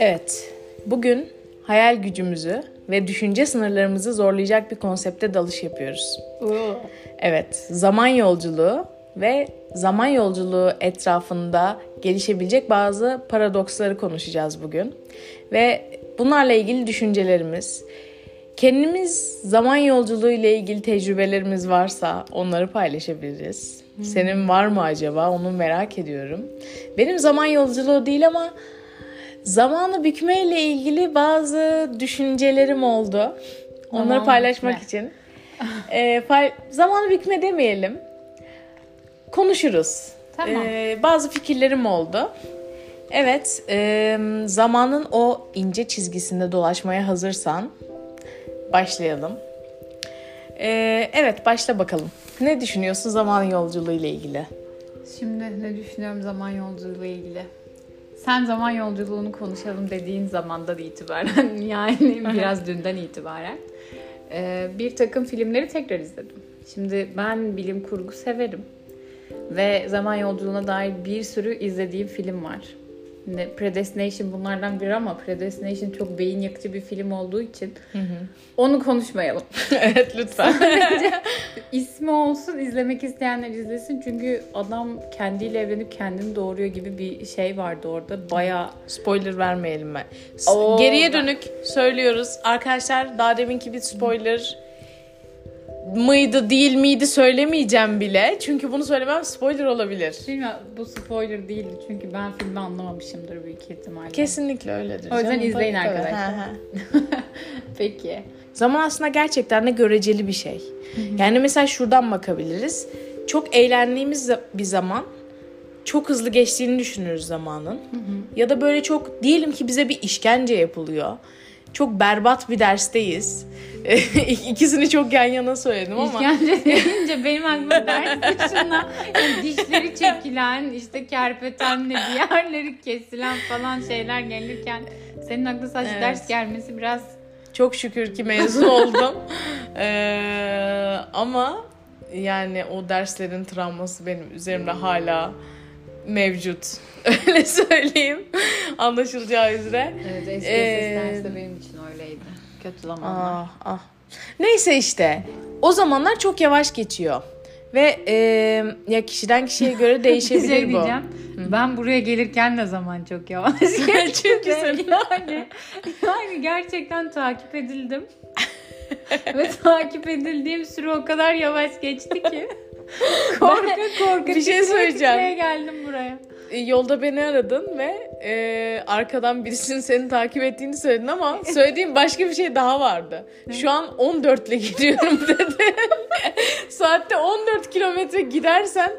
Evet, bugün hayal gücümüzü ve düşünce sınırlarımızı zorlayacak bir konsepte dalış yapıyoruz. Evet, zaman yolculuğu ve zaman yolculuğu etrafında gelişebilecek bazı paradoksları konuşacağız bugün. Ve bunlarla ilgili düşüncelerimiz, kendimiz zaman yolculuğu ile ilgili tecrübelerimiz varsa onları paylaşabiliriz. Senin var mı acaba? Onu merak ediyorum. Benim zaman yolculuğu değil ama zamanı bükmeyle ilgili bazı düşüncelerim oldu. Onları Zamanı paylaşmak bükme. için. Ee, pay- zamanı bükme demeyelim. Konuşuruz. Tamam. Ee, bazı fikirlerim oldu. Evet, e, zamanın o ince çizgisinde dolaşmaya hazırsan başlayalım. Ee, evet, başla bakalım. Ne düşünüyorsun zaman yolculuğu ile ilgili? Şimdi ne düşünüyorum zaman yolculuğu ile ilgili? Sen zaman yolculuğunu konuşalım dediğin zamandan itibaren yani biraz dünden itibaren e, bir takım filmleri tekrar izledim. Şimdi ben bilim kurgu severim ve zaman yolculuğuna dair bir sürü izlediğim film var. Ne, Predestination bunlardan biri ama Predestination çok beyin yakıcı bir film olduğu için onu konuşmayalım. evet, lütfen. İsmi olsun izlemek isteyenler izlesin çünkü adam kendiyle evlenip kendini doğuruyor gibi bir şey vardı orada. Bayağı spoiler vermeyelim ben. Oo, Geriye dönük söylüyoruz. Arkadaşlar daha deminki bir spoiler mıydı değil miydi söylemeyeceğim bile. Çünkü bunu söylemem spoiler olabilir. bilmiyorum bu spoiler değildi çünkü ben filmi anlamamışımdır büyük ihtimalle. Kesinlikle öyledir. O yüzden canım. izleyin arkadaşlar. Hı hı. Peki. Zaman aslında gerçekten de göreceli bir şey. Yani mesela şuradan bakabiliriz. Çok eğlendiğimiz bir zaman çok hızlı geçtiğini düşünürüz zamanın. Ya da böyle çok diyelim ki bize bir işkence yapılıyor. Çok berbat bir dersteyiz. İkisini çok yan yana söyledim ama. İşkence deyince benim aklıma ders dışında yani dişleri çekilen, işte kerpetenle diğerleri kesilen falan şeyler gelirken senin aklına sadece Evet. ders gelmesi biraz Çok şükür ki mezun oldum. Ee, ama yani o derslerin travması benim üzerimde hala mevcut. Öyle söyleyeyim. Anlaşılacağı üzere. Evet eski Ee, benim için öyleydi. Kötü zamanlar. Ah, ah. Neyse işte. O zamanlar çok yavaş geçiyor. Ve e, ya kişiden kişiye göre değişebilir şey bu. diyeceğim. Ben buraya gelirken de zaman çok yavaş geçti. Çünkü yani, yani gerçekten takip edildim. Ve takip edildiğim süre o kadar yavaş geçti ki. korka korka Bir şey söyleyeceğim. geldim buraya. E, Yolda beni aradın ve e, arkadan birisinin seni takip ettiğini söyledin ama söylediğim başka bir şey daha vardı. Şu an 14 ile gidiyorum dedi. Saatte 14 kilometre gidersen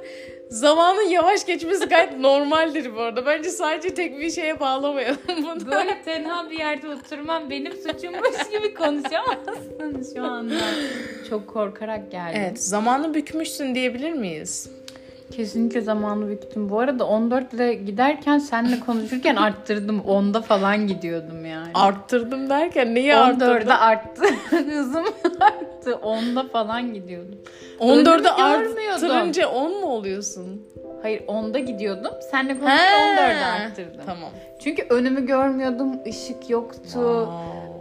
zamanın yavaş geçmesi gayet normaldir bu arada. Bence sadece tek bir şeye bağlamayalım bunu. Böyle tenha bir yerde oturmam benim suçummuş gibi konuşamazsın şu anda. Çok korkarak geldim. Evet, zamanı bükmüşsün diyebilir miyiz? Kesinlikle zamanı büktüm. Bu arada 14 ile giderken seninle konuşurken arttırdım. 10'da falan gidiyordum yani. Arttırdım derken neyi 14'de arttırdın? arttı. Hızım arttı. 10'da falan gidiyordum. 14'ü Önümü görmüyordum. arttırınca 10 mu oluyorsun? Hayır 10'da gidiyordum. Seninle konuşurken 14'de arttırdım. Tamam. Çünkü önümü görmüyordum. ışık yoktu. Wow.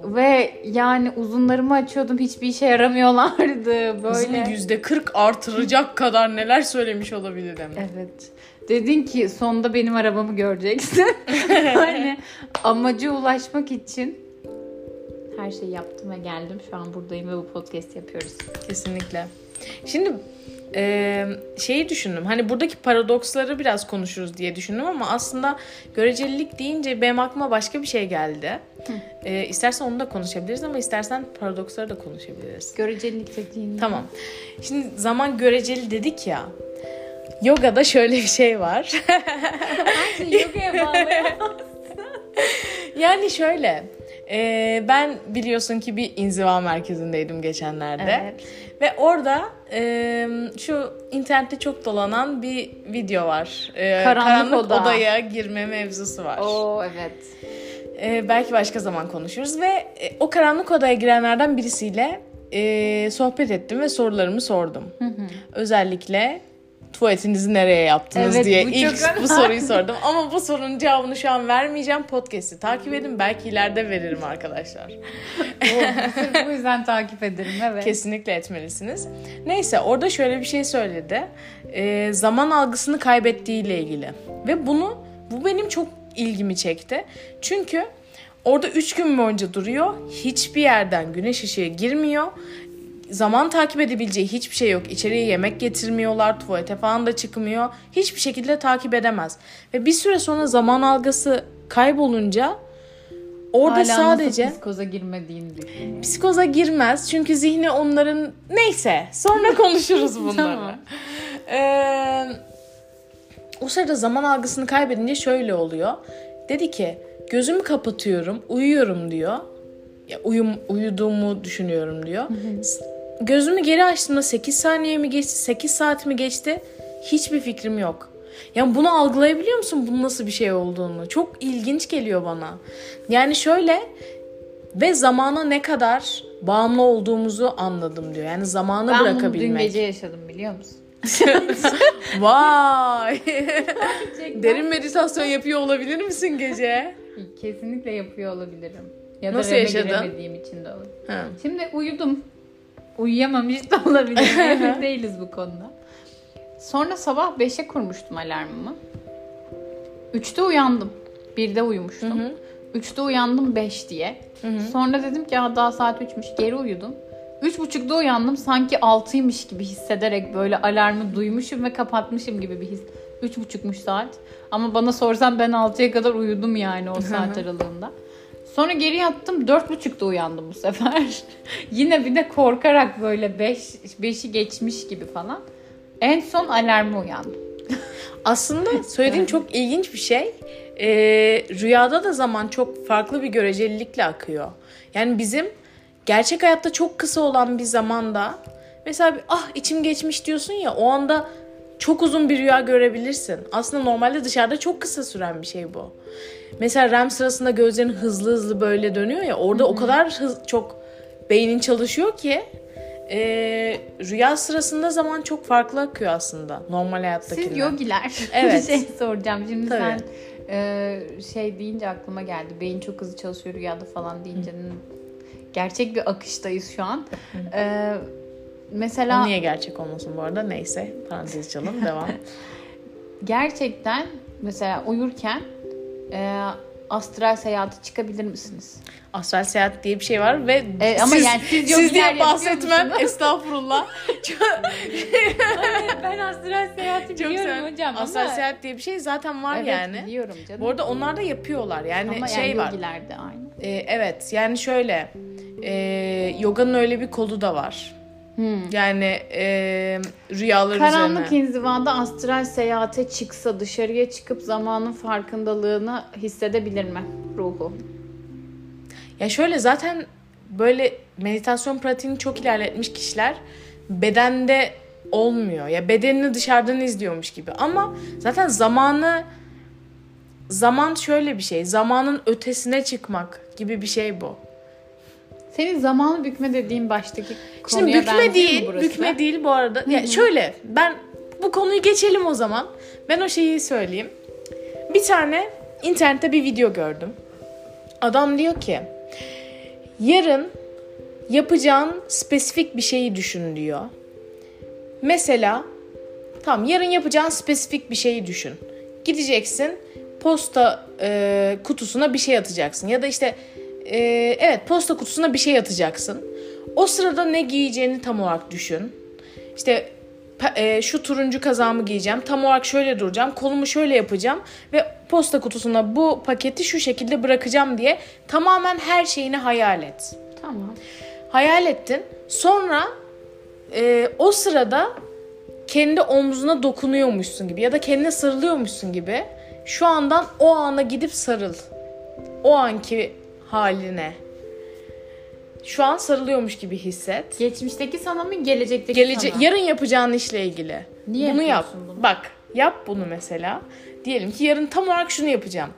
Ve yani uzunlarımı açıyordum. Hiçbir işe yaramıyorlardı. Böyle. yüzde 40 artıracak kadar neler söylemiş olabilirim. Evet. Dedin ki sonunda benim arabamı göreceksin. yani amacı ulaşmak için her şeyi yaptım ve geldim. Şu an buradayım ve bu podcast yapıyoruz. Kesinlikle. Şimdi e, şeyi düşündüm. Hani buradaki paradoksları biraz konuşuruz diye düşündüm ama aslında görecelilik deyince benim aklıma başka bir şey geldi. E, istersen onu da konuşabiliriz ama istersen paradoksları da konuşabiliriz. Görecelilik dediğin. Tamam. Şimdi zaman göreceli dedik ya. Yoga'da şöyle bir şey var. Şeyi yogaya bağlayamam. yani şöyle. E, ben biliyorsun ki bir inziva merkezindeydim geçenlerde. Evet. Ve orada e, şu internette çok dolanan bir video var. E, Karanlık oda. odaya girme mevzusu var. Oo evet. E, belki başka zaman konuşuruz ve e, o karanlık odaya girenlerden birisiyle e, sohbet ettim ve sorularımı sordum. Özellikle tuvaletinizi nereye yaptınız evet, diye ilk bu soruyu sordum. Ama bu sorunun cevabını şu an vermeyeceğim. Podcast'i takip edin. Belki ileride veririm arkadaşlar. o, bu yüzden takip ederim. Evet. Kesinlikle etmelisiniz. Neyse orada şöyle bir şey söyledi. Ee, zaman algısını kaybettiği ile ilgili. Ve bunu bu benim çok ilgimi çekti. Çünkü orada 3 gün boyunca duruyor. Hiçbir yerden güneş ışığı girmiyor zaman takip edebileceği hiçbir şey yok. İçeriye yemek getirmiyorlar, tuvalete falan da çıkmıyor. Hiçbir şekilde takip edemez. Ve bir süre sonra zaman algısı kaybolunca orada Hala sadece nasıl psikoza girmediğini düşünüyorum. Psikoza girmez çünkü zihni onların neyse sonra konuşuruz bunları. tamam. Ee, o sırada zaman algısını kaybedince şöyle oluyor. Dedi ki gözümü kapatıyorum, uyuyorum diyor. Ya uyum uyuduğumu düşünüyorum diyor. Gözümü geri açtığımda 8 saniye mi geçti, 8 saat mi geçti? Hiçbir fikrim yok. Yani bunu algılayabiliyor musun bunun nasıl bir şey olduğunu? Çok ilginç geliyor bana. Yani şöyle ve zamana ne kadar bağımlı olduğumuzu anladım diyor. Yani zamanı ben bırakabilmek. Ben bunu dün gece yaşadım biliyor musun? Vay. Derin meditasyon yapıyor olabilir misin gece? Kesinlikle yapıyor olabilirim. Ya da Nasıl yaşadın? için de olur. Ha. Şimdi uyudum uyuyamamış da olabilir. Emin değiliz bu konuda. Sonra sabah 5'e kurmuştum alarmımı. 3'te uyandım. 1'de uyumuştum. Hı hı. 3'te uyandım 5 diye. Hı hı. Sonra dedim ki daha saat 3'müş geri uyudum. 3.30'da uyandım sanki 6'ymış gibi hissederek böyle alarmı duymuşum ve kapatmışım gibi bir his. 3.30'muş saat. Ama bana sorsan ben 6'ya kadar uyudum yani o saat aralığında. Sonra geri yattım. Dört buçukta uyandım bu sefer. Yine bir de korkarak böyle beş, beşi geçmiş gibi falan. En son alarmı uyandım. Aslında söylediğin çok ilginç bir şey. Ee, rüyada da zaman çok farklı bir görecelilikle akıyor. Yani bizim gerçek hayatta çok kısa olan bir zamanda mesela ah içim geçmiş diyorsun ya o anda çok uzun bir rüya görebilirsin. Aslında normalde dışarıda çok kısa süren bir şey bu. Mesela REM sırasında gözlerin hızlı hızlı böyle dönüyor ya orada Hı-hı. o kadar hız, çok beynin çalışıyor ki e, rüya sırasında zaman çok farklı akıyor aslında normal hayattakinden. Siz yogiler evet. şey soracağım. Şimdi Tabii. sen e, şey deyince aklıma geldi. Beyin çok hızlı çalışıyor rüyada falan deyince Hı. gerçek bir akıştayız şu an. E, mesela o niye gerçek olmasın bu arada? Neyse parantez çalalım devam. Gerçekten mesela uyurken e, astral seyahati çıkabilir misiniz? Astral seyahat diye bir şey var ve e, ama siz, yani siz, siz diye bahsetmem estağfurullah. ben astral seyahati Çok biliyorum sen, hocam. Astral ama... seyahat diye bir şey zaten var evet, yani. biliyorum canım. Bu arada onlar da yapıyorlar yani ama şey yani var. de aynı. E, evet yani şöyle e, yoganın öyle bir kolu da var. Hmm. Yani e, rüyalar Karanlık üzerine. inzivada astral seyahate çıksa dışarıya çıkıp zamanın farkındalığını hissedebilir mi ruhu? Ya şöyle zaten böyle meditasyon pratiğini çok ilerletmiş kişiler bedende olmuyor. Ya bedenini dışarıdan izliyormuş gibi. Ama zaten zamanı zaman şöyle bir şey. Zamanın ötesine çıkmak gibi bir şey bu. Senin zamanı bükme dediğin baştaki konuya Şimdi bükme değil, bükme değil bu arada. Ya yani şöyle ben bu konuyu geçelim o zaman. Ben o şeyi söyleyeyim. Bir tane internette bir video gördüm. Adam diyor ki yarın yapacağın spesifik bir şeyi düşün diyor. Mesela tamam yarın yapacağın spesifik bir şeyi düşün. Gideceksin posta e, kutusuna bir şey atacaksın ya da işte e, evet posta kutusuna bir şey atacaksın. O sırada ne giyeceğini tam olarak düşün. İşte e, şu turuncu kazağımı giyeceğim. Tam olarak şöyle duracağım. Kolumu şöyle yapacağım. Ve posta kutusuna bu paketi şu şekilde bırakacağım diye tamamen her şeyini hayal et. Tamam. Hayal ettin. Sonra e, o sırada kendi omzuna dokunuyormuşsun gibi ya da kendine sarılıyormuşsun gibi şu andan o ana gidip sarıl. O anki haline. Şu an sarılıyormuş gibi hisset. Geçmişteki sana mı gelecekteki Gelece sana? Yarın yapacağın işle ilgili. Niye bunu yap. Bunu? Bak yap bunu mesela. Diyelim ki yarın tam olarak şunu yapacağım.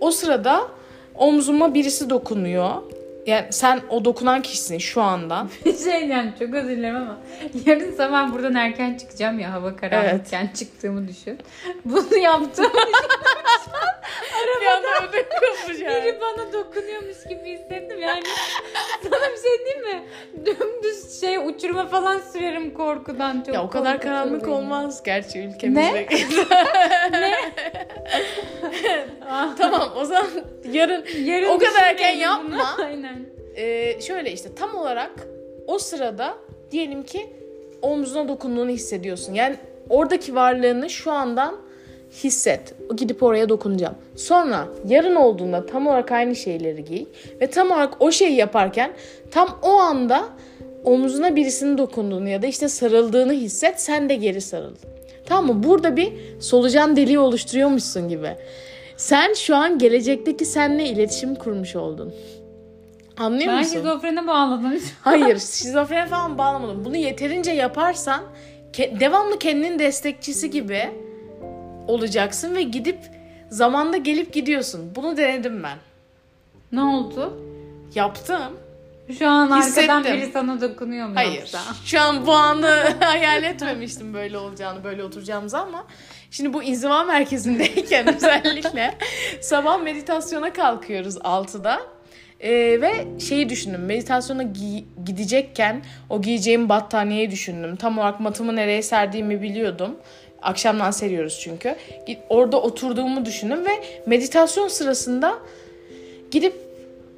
O sırada omzuma birisi dokunuyor. Yani sen o dokunan kişisin şu anda. Bir şey yani çok özür dilerim ama yarın sabah buradan erken çıkacağım ya hava karanlıkken çıktığımı düşün. Bunu yaptım. kopacak. Biri bana dokunuyormuş gibi hissettim yani. Sana bir şey diyeyim mi? Dümdüz şey uçuruma falan sürerim korkudan. Çok Ya o kadar karanlık olmaz gerçi ülkemizde. Ne? tamam o zaman yarın, Yarın o kadar erken yapma. Aynen. Ee, şöyle işte tam olarak o sırada diyelim ki omzuna dokunduğunu hissediyorsun. Yani oradaki varlığını şu andan hisset. Gidip oraya dokunacağım. Sonra yarın olduğunda tam olarak aynı şeyleri giy ve tam olarak o şeyi yaparken tam o anda omzuna birisinin dokunduğunu ya da işte sarıldığını hisset. Sen de geri sarıl. Tamam mı? Burada bir solucan deliği oluşturuyormuşsun gibi. Sen şu an gelecekteki senle iletişim kurmuş oldun. Anlıyor Ben musun? şizofrene bağladım. Hayır, şizofreni falan bağlamadım. Bunu yeterince yaparsan ke- devamlı kendinin destekçisi gibi olacaksın ve gidip zamanda gelip gidiyorsun. Bunu denedim ben. ne oldu? Yaptım. Şu an arkadan Hissettim. biri sana dokunuyor mu Hayır. yoksa? Şu an bu anı hayal etmemiştim böyle olacağını, böyle oturacağımızı ama şimdi bu inziva merkezindeyken özellikle sabah meditasyona kalkıyoruz 6'da. Ee, ve şeyi düşündüm. Meditasyona gi- gidecekken o giyeceğim battaniyeyi düşündüm. Tam olarak matımı nereye serdiğimi biliyordum. Akşamdan seriyoruz çünkü. Orada oturduğumu düşündüm ve meditasyon sırasında gidip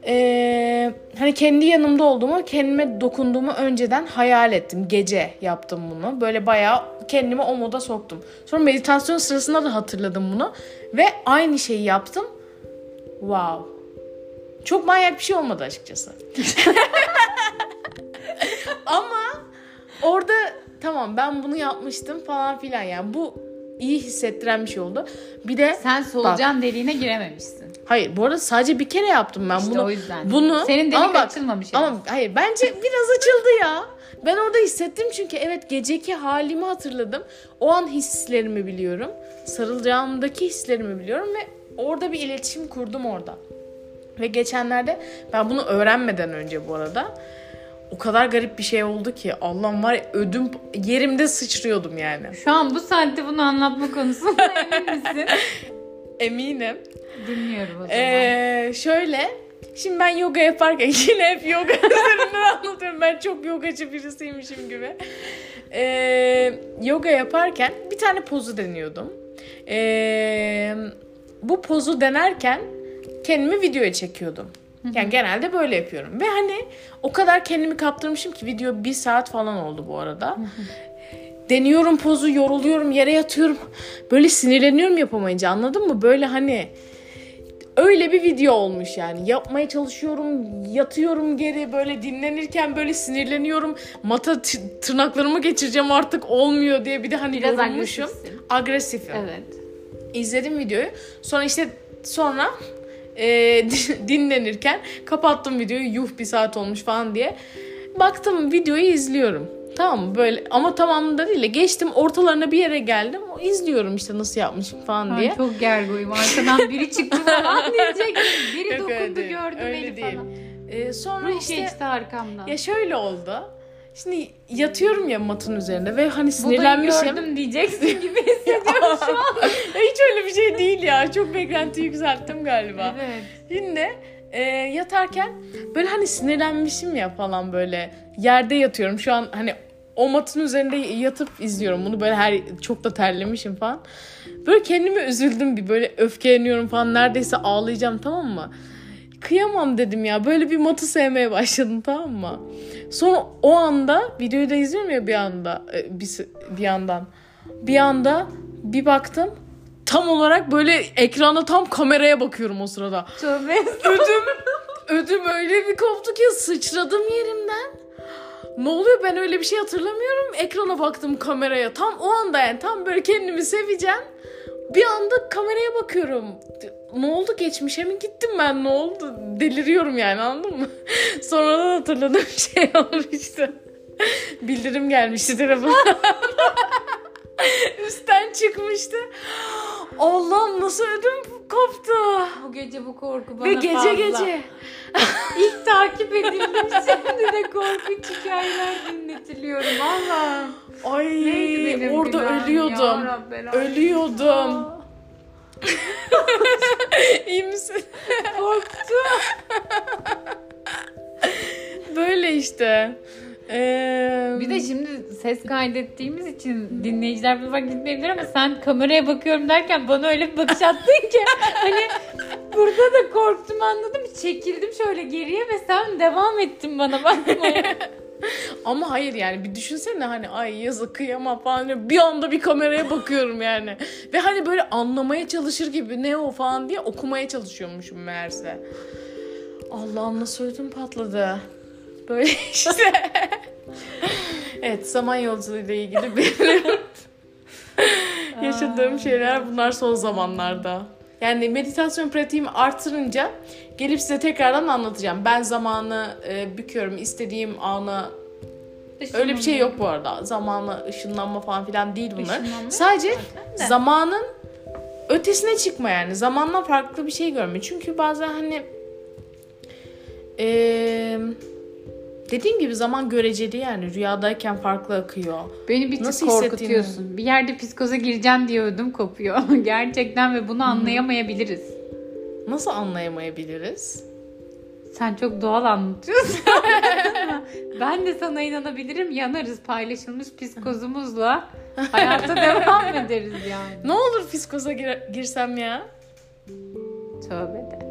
eee, hani kendi yanımda olduğumu, kendime dokunduğumu önceden hayal ettim. Gece yaptım bunu. Böyle bayağı kendimi o moda soktum. Sonra meditasyon sırasında da hatırladım bunu. Ve aynı şeyi yaptım. Wow. Çok manyak bir şey olmadı açıkçası. Ama orada tamam ben bunu yapmıştım falan filan yani bu iyi hissettiren bir şey oldu. Bir de Sen solucan deliğine girememişsin. hayır bu arada sadece bir kere yaptım ben İşte bunu. o yüzden. Bunu Senin delik ama bak, açılmamış. Ama hayır bence biraz açıldı ya. Ben orada hissettim çünkü evet geceki halimi hatırladım. O an hislerimi biliyorum. Sarılacağımdaki hislerimi biliyorum ve orada bir iletişim kurdum orada. Ve geçenlerde ben bunu öğrenmeden önce bu arada o kadar garip bir şey oldu ki Allah'ım var ya ödüm yerimde sıçrıyordum yani. Şu an bu saatte bunu anlatma konusunda emin misin? Eminim. Dinliyorum o zaman. Ee, şöyle şimdi ben yoga yaparken yine hep yoga üzerinden anlatıyorum. Ben çok yogacı birisiymişim gibi. Ee, yoga yaparken bir tane pozu deniyordum. Ee, bu pozu denerken kendimi videoya çekiyordum. Yani genelde böyle yapıyorum. Ve hani o kadar kendimi kaptırmışım ki video bir saat falan oldu bu arada. Deniyorum pozu, yoruluyorum, yere yatıyorum. Böyle sinirleniyorum yapamayınca anladın mı? Böyle hani öyle bir video olmuş yani. Yapmaya çalışıyorum, yatıyorum geri böyle dinlenirken böyle sinirleniyorum. Mata t- tırnaklarımı geçireceğim artık olmuyor diye bir de hani Biraz yorulmuşum. agresifsin. Agresifim. Evet. İzledim videoyu. Sonra işte sonra e, dinlenirken kapattım videoyu. Yuh bir saat olmuş falan diye. Baktım videoyu izliyorum. Tamam? Böyle ama tamamında değil de geçtim ortalarına bir yere geldim. O izliyorum işte nasıl yapmışım falan diye. Ben çok gergoyum. Arkadan biri çıktı falan diyecek. Biri Yok, öyle dokundu değil. gördü Öyle beni değil. falan. Ee, sonra Ruh işte geçti arkamdan. ya şöyle oldu. Şimdi yatıyorum ya matın üzerinde ve hani Budayı sinirlenmişim. gördüm diyeceksin gibi hissediyorum şu an. Hiç öyle bir şey değil ya. Çok beklenti yükselttim galiba. Evet. Şimdi e, yatarken böyle hani sinirlenmişim ya falan böyle yerde yatıyorum. Şu an hani o matın üzerinde yatıp izliyorum bunu böyle her çok da terlemişim falan. Böyle kendime üzüldüm bir böyle öfkeleniyorum falan neredeyse ağlayacağım tamam mı? Kıyamam dedim ya böyle bir matı sevmeye başladım tamam mı? Sonra o anda videoyu da izliyorum ya bir anda e, bir, bir yandan. Bir anda bir baktım tam olarak böyle ekrana tam kameraya bakıyorum o sırada. Tövbe. Ödüm, ödüm öyle bir koptu ki sıçradım yerimden. Ne oluyor ben öyle bir şey hatırlamıyorum. Ekrana baktım kameraya. Tam o anda yani tam böyle kendimi seveceğim. Bir anda kameraya bakıyorum. Ne oldu geçmişe mi gittim ben ne oldu? Deliriyorum yani anladın mı? Sonradan hatırladığım şey olmuştu. Bildirim gelmişti telefona. Üstten çıkmıştı. Allah'ım nasıl ödüm koptu. Bu gece bu korku bana Ve gece fazla. gece. İlk takip edildim şimdi de korkunç hikayeler dinletiliyorum Allah'ım. Ay orada ölüyordum. Ölüyordum. Aa, İyi misin? Korktum. Böyle işte. Ee, Bir de şimdi ses kaydettiğimiz için dinleyiciler bunu fark etmeyebilir ama sen kameraya bakıyorum derken bana öyle bir bakış attın ki hani burada da korktum anladın mı? Çekildim şöyle geriye ve sen devam ettin bana bakmaya. Ama hayır yani bir düşünsene hani ay yazık kıyamam falan bir anda bir kameraya bakıyorum yani. Ve hani böyle anlamaya çalışır gibi ne o falan diye okumaya çalışıyormuşum meğerse. Allah'ım nasıl ödüm patladı. Böyle işte. evet zaman yolculuğu ile ilgili benim yaşadığım şeyler bunlar son zamanlarda. Yani meditasyon pratiğimi artırınca gelip size tekrardan anlatacağım. Ben zamanı e, büküyorum. istediğim ana Öyle bir şey yok bu arada. Zamanla ışınlanma falan filan değil bunlar. Işınlanma Sadece de. zamanın ötesine çıkma yani. Zamandan farklı bir şey görme. Çünkü bazen hani eee dediğim gibi zaman göreceli yani. Rüyadayken farklı akıyor. Beni bir tık Nasıl korkutuyorsun. Bir yerde psikoza gireceğim diye ödüm kopuyor. Gerçekten ve bunu anlayamayabiliriz. Nasıl anlayamayabiliriz? Sen çok doğal anlatıyorsun. ben de sana inanabilirim. Yanarız paylaşılmış psikozumuzla. Hayata devam ederiz yani. Ne olur psikoza gir- girsem ya? Tövbe de.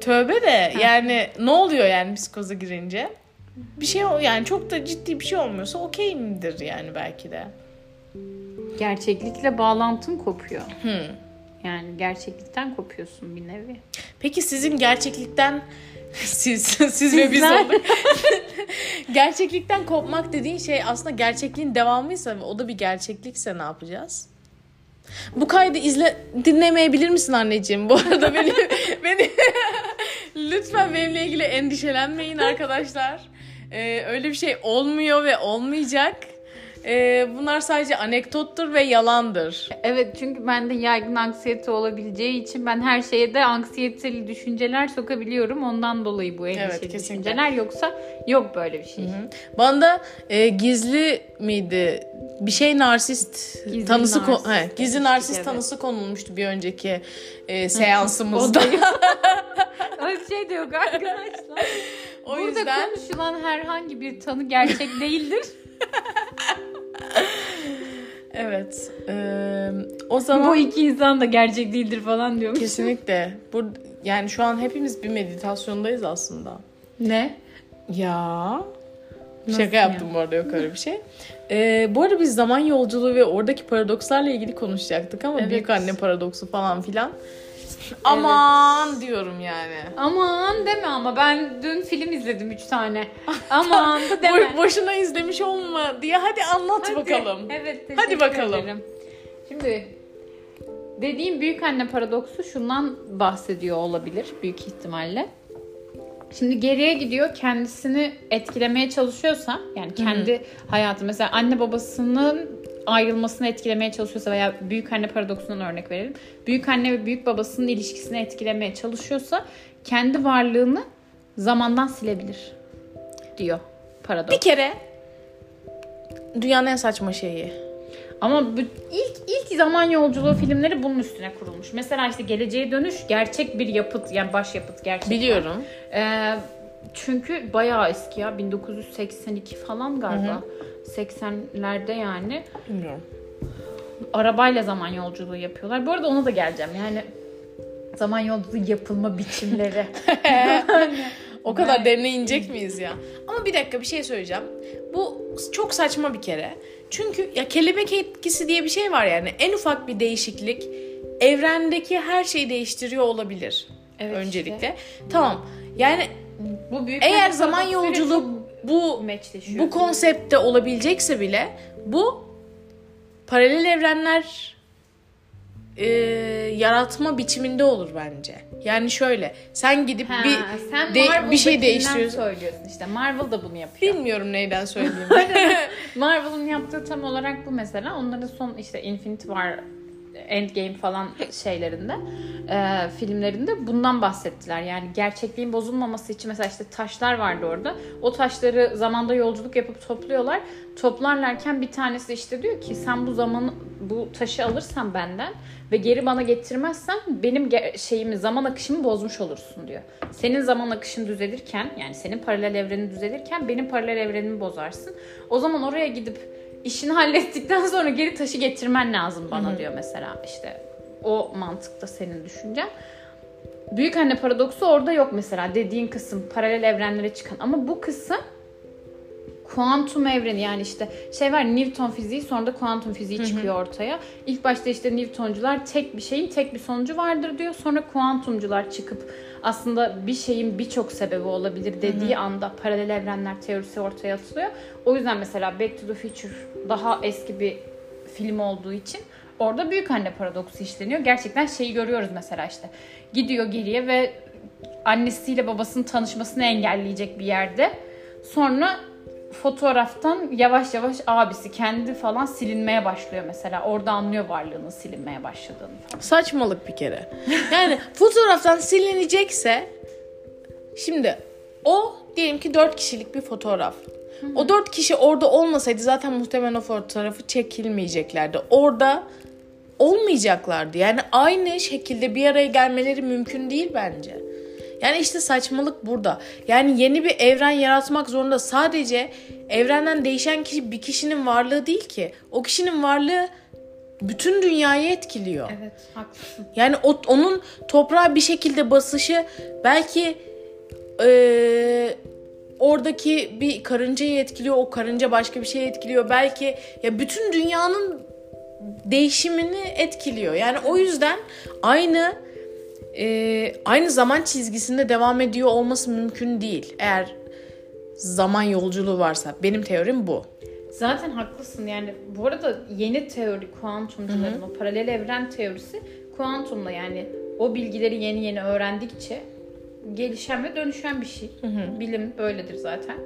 Tövbe de yani ne oluyor yani psikoza girince? Bir şey yani çok da ciddi bir şey olmuyorsa okey midir yani belki de. Gerçeklikle bağlantın kopuyor. Hmm. Yani gerçeklikten kopuyorsun bir nevi. Peki sizin gerçeklikten siz siz ve biz olduk. gerçeklikten kopmak dediğin şey aslında gerçekliğin devamıysa ve o da bir gerçeklikse ne yapacağız? Bu kaydı izle dinlemeyebilir misin anneciğim? Bu arada beni beni lütfen benimle ilgili endişelenmeyin arkadaşlar. Ee, öyle bir şey olmuyor ve olmayacak. Ee, bunlar sadece anekdottur ve yalandır. Evet çünkü bende yaygın anksiyete olabileceği için ben her şeye de anksiyeteli düşünceler sokabiliyorum. Ondan dolayı bu endişeli Evet, kesinlikle. düşünceler. Yoksa yok böyle bir şey. Bana da e, gizli miydi? Bir şey narsist Gizli tanısı narsist he, demiştik, gizli narsist evet. tanısı konulmuştu bir önceki e, seansımızda. Öyle bir şey de yok arkadaşlar. o Burada yüzden konuşulan herhangi bir tanı gerçek değildir. evet. e, o zaman Bu iki insan da gerçek değildir falan diyormuş. kesinlikle bu yani şu an hepimiz bir meditasyondayız aslında. Ne? Ya. Nasıl Şaka ya? yaptım bu arada yok öyle bir şey. Ee, bu arada biz zaman yolculuğu ve oradaki paradokslarla ilgili konuşacaktık ama Evet. büyük anne paradoksu falan filan. Aman diyorum yani. Aman deme ama ben dün film izledim 3 tane. Aman deme. Bo- boşuna izlemiş olma diye hadi anlat Hadi. bakalım. Evet teşekkür Hadi bakalım. ederim. Şimdi dediğim büyük anne paradoksu şundan bahsediyor olabilir büyük ihtimalle. Şimdi geriye gidiyor kendisini etkilemeye çalışıyorsa yani kendi hayatı mesela anne babasının ayrılmasını etkilemeye çalışıyorsa veya büyük anne paradoksundan örnek verelim. Büyük anne ve büyük babasının ilişkisini etkilemeye çalışıyorsa kendi varlığını zamandan silebilir diyor paradoks. Bir kere dünyanın en saçma şeyi. Ama bu ilk ilk zaman yolculuğu filmleri bunun üstüne kurulmuş. Mesela işte Geleceğe Dönüş gerçek bir yapıt yani başyapıt gerçekten. Biliyorum. Ee, çünkü bayağı eski ya 1982 falan galiba. 80'lerde yani Bilmiyorum. arabayla zaman yolculuğu yapıyorlar. Bu arada ona da geleceğim. Yani zaman yolculuğu yapılma biçimleri. O kadar derine inecek miyiz ya? Ama bir dakika bir şey söyleyeceğim. Bu çok saçma bir kere. Çünkü ya kelebek etkisi diye bir şey var yani. En ufak bir değişiklik evrendeki her şeyi değiştiriyor olabilir. Evet öncelikle. Tamam. Yani bu büyük eğer zaman yolculuğu bu meçleşiyor. bu konseptte olabilecekse bile bu paralel evrenler e, yaratma biçiminde olur bence. Yani şöyle sen gidip Ha, bir sen de- bir şey değiştiriyorsun. söylüyorsun işte. Marvel da bunu yapıyor. Bilmiyorum neyden söylediğimi. Marvel'ın yaptığı tam olarak bu mesela. Onların son işte Infinity War Endgame falan şeylerinde e, filmlerinde bundan bahsettiler. Yani gerçekliğin bozulmaması için mesela işte taşlar vardı orada. O taşları zamanda yolculuk yapıp topluyorlar. Toplarlarken bir tanesi işte diyor ki sen bu zamanı bu taşı alırsan benden ve geri bana getirmezsen benim şeyimi zaman akışımı bozmuş olursun diyor. Senin zaman akışın düzelirken yani senin paralel evrenin düzelirken benim paralel evrenimi bozarsın. O zaman oraya gidip işini hallettikten sonra geri taşı getirmen lazım bana Hı-hı. diyor mesela işte o mantıkta senin düşüncen. Büyük anne paradoksu orada yok mesela dediğin kısım paralel evrenlere çıkan ama bu kısım kuantum evreni yani işte şey var Newton fiziği sonra da kuantum fiziği çıkıyor ortaya. İlk başta işte Newtoncular tek bir şeyin tek bir sonucu vardır diyor. Sonra kuantumcular çıkıp aslında bir şeyin birçok sebebi olabilir dediği hı hı. anda paralel evrenler teorisi ortaya atılıyor. O yüzden mesela Back to the Future daha eski bir film olduğu için orada büyük anne paradoksu işleniyor. Gerçekten şeyi görüyoruz mesela işte. Gidiyor geriye ve annesiyle babasının tanışmasını engelleyecek bir yerde. Sonra fotoğraftan yavaş yavaş abisi kendi falan silinmeye başlıyor mesela. Orada anlıyor varlığının silinmeye başladığını falan. Saçmalık bir kere. Yani fotoğraftan silinecekse şimdi o diyelim ki dört kişilik bir fotoğraf. O dört kişi orada olmasaydı zaten muhtemelen o fotoğrafı çekilmeyeceklerdi. Orada olmayacaklardı. Yani aynı şekilde bir araya gelmeleri mümkün değil bence. Yani işte saçmalık burada. Yani yeni bir evren yaratmak zorunda sadece evrenden değişen kişi bir kişinin varlığı değil ki. O kişinin varlığı bütün dünyayı etkiliyor. Evet, haklısın. Yani o, onun toprağa bir şekilde basışı belki e, oradaki bir karıncayı etkiliyor, o karınca başka bir şey etkiliyor. Belki ya bütün dünyanın değişimini etkiliyor. Yani o yüzden aynı e, aynı zaman çizgisinde devam ediyor olması mümkün değil. Eğer zaman yolculuğu varsa. Benim teorim bu. Zaten haklısın yani bu arada yeni teori kuantumcuların o paralel evren teorisi kuantumla yani o bilgileri yeni yeni öğrendikçe gelişen ve dönüşen bir şey. Hı hı. Bilim böyledir zaten.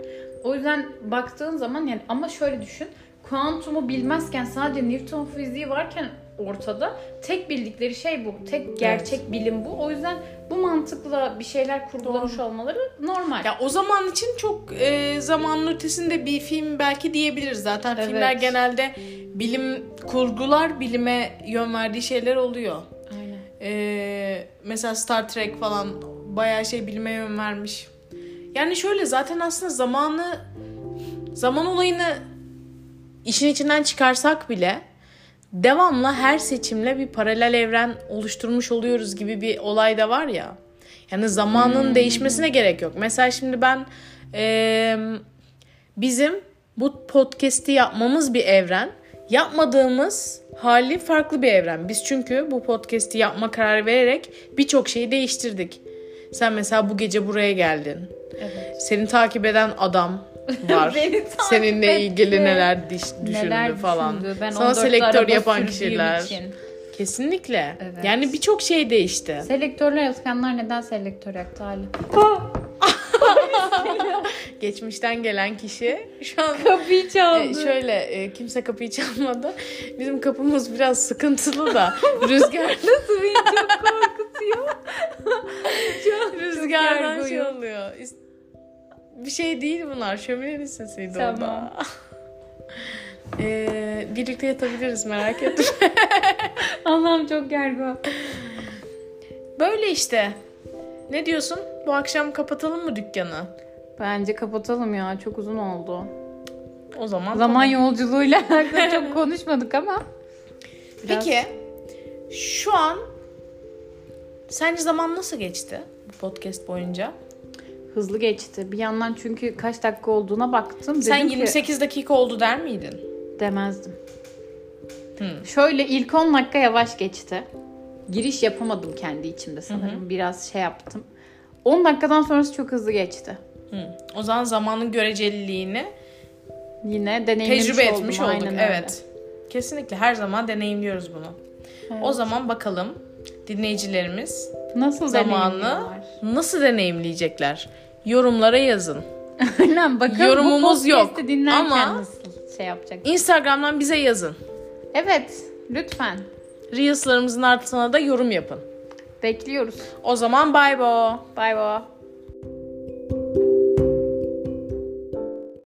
O yüzden baktığın zaman yani ama şöyle düşün. Kuantumu bilmezken sadece Newton fiziği varken ortada. Tek bildikleri şey bu. Tek gerçek evet. bilim bu. O yüzden bu mantıkla bir şeyler kurgulamış Doğru. olmaları normal. Ya o zaman için çok e, zamanın ötesinde bir film belki diyebiliriz. Zaten evet. filmler genelde bilim kurgular bilime yön verdiği şeyler oluyor. Aynen. E, mesela Star Trek falan bayağı şey bilime yön vermiş. Yani şöyle zaten aslında zamanı zaman olayını işin içinden çıkarsak bile devamlı her seçimle bir paralel evren oluşturmuş oluyoruz gibi bir olay da var ya. Yani zamanın hmm. değişmesine gerek yok. Mesela şimdi ben e, bizim bu podcast'i yapmamız bir evren. Yapmadığımız hali farklı bir evren. Biz çünkü bu podcast'i yapma kararı vererek birçok şeyi değiştirdik. Sen mesela bu gece buraya geldin. Evet. Seni takip eden adam, var. Seninle ilgili neler diş, düşündü neler falan. Düşündü. Ben Sana selektör yapan kişiler. Için. Kesinlikle. Evet. Yani birçok şey değişti. Selektörler yakanlar neden selektör yaktı hali? Geçmişten gelen kişi şu an kapıyı çaldı. E, şöyle e, kimse kapıyı çalmadı. Bizim kapımız biraz sıkıntılı da rüzgar nasıl beni çok korkutuyor. çok rüzgardan şey oluyor bir şey değil bunlar. Şöminenin sesiydi tamam. o da. ee, birlikte yatabiliriz merak etme. Allah'ım çok gergo. Böyle işte. Ne diyorsun? Bu akşam kapatalım mı dükkanı? Bence kapatalım ya. Çok uzun oldu. O zaman Zaman tamam. yolculuğuyla alakalı çok konuşmadık ama. Biraz... Peki şu an sence zaman nasıl geçti bu podcast boyunca? Hızlı geçti. Bir yandan çünkü kaç dakika olduğuna baktım. Sen 28 ki, dakika oldu der miydin? Demezdim. Hmm. Şöyle ilk 10 dakika yavaş geçti. Giriş yapamadım kendi içimde sanırım. Hı Biraz şey yaptım. 10 dakikadan sonrası çok hızlı geçti. Hmm. O zaman zamanın göreceliliğini yine deneyimlemiş tecrübe oldum. etmiş olduk. Aynen evet. Kesinlikle her zaman deneyimliyoruz bunu. Evet. O zaman bakalım dinleyicilerimiz nasıl zamanı nasıl deneyimleyecekler? Yorumlara yazın. Aynen bakalım Yorumumuz bu yok ama nasıl şey yapacak? Instagram'dan bize yazın. Evet lütfen. Reels'larımızın altına da yorum yapın. Bekliyoruz. O zaman bye bo. Bye bye.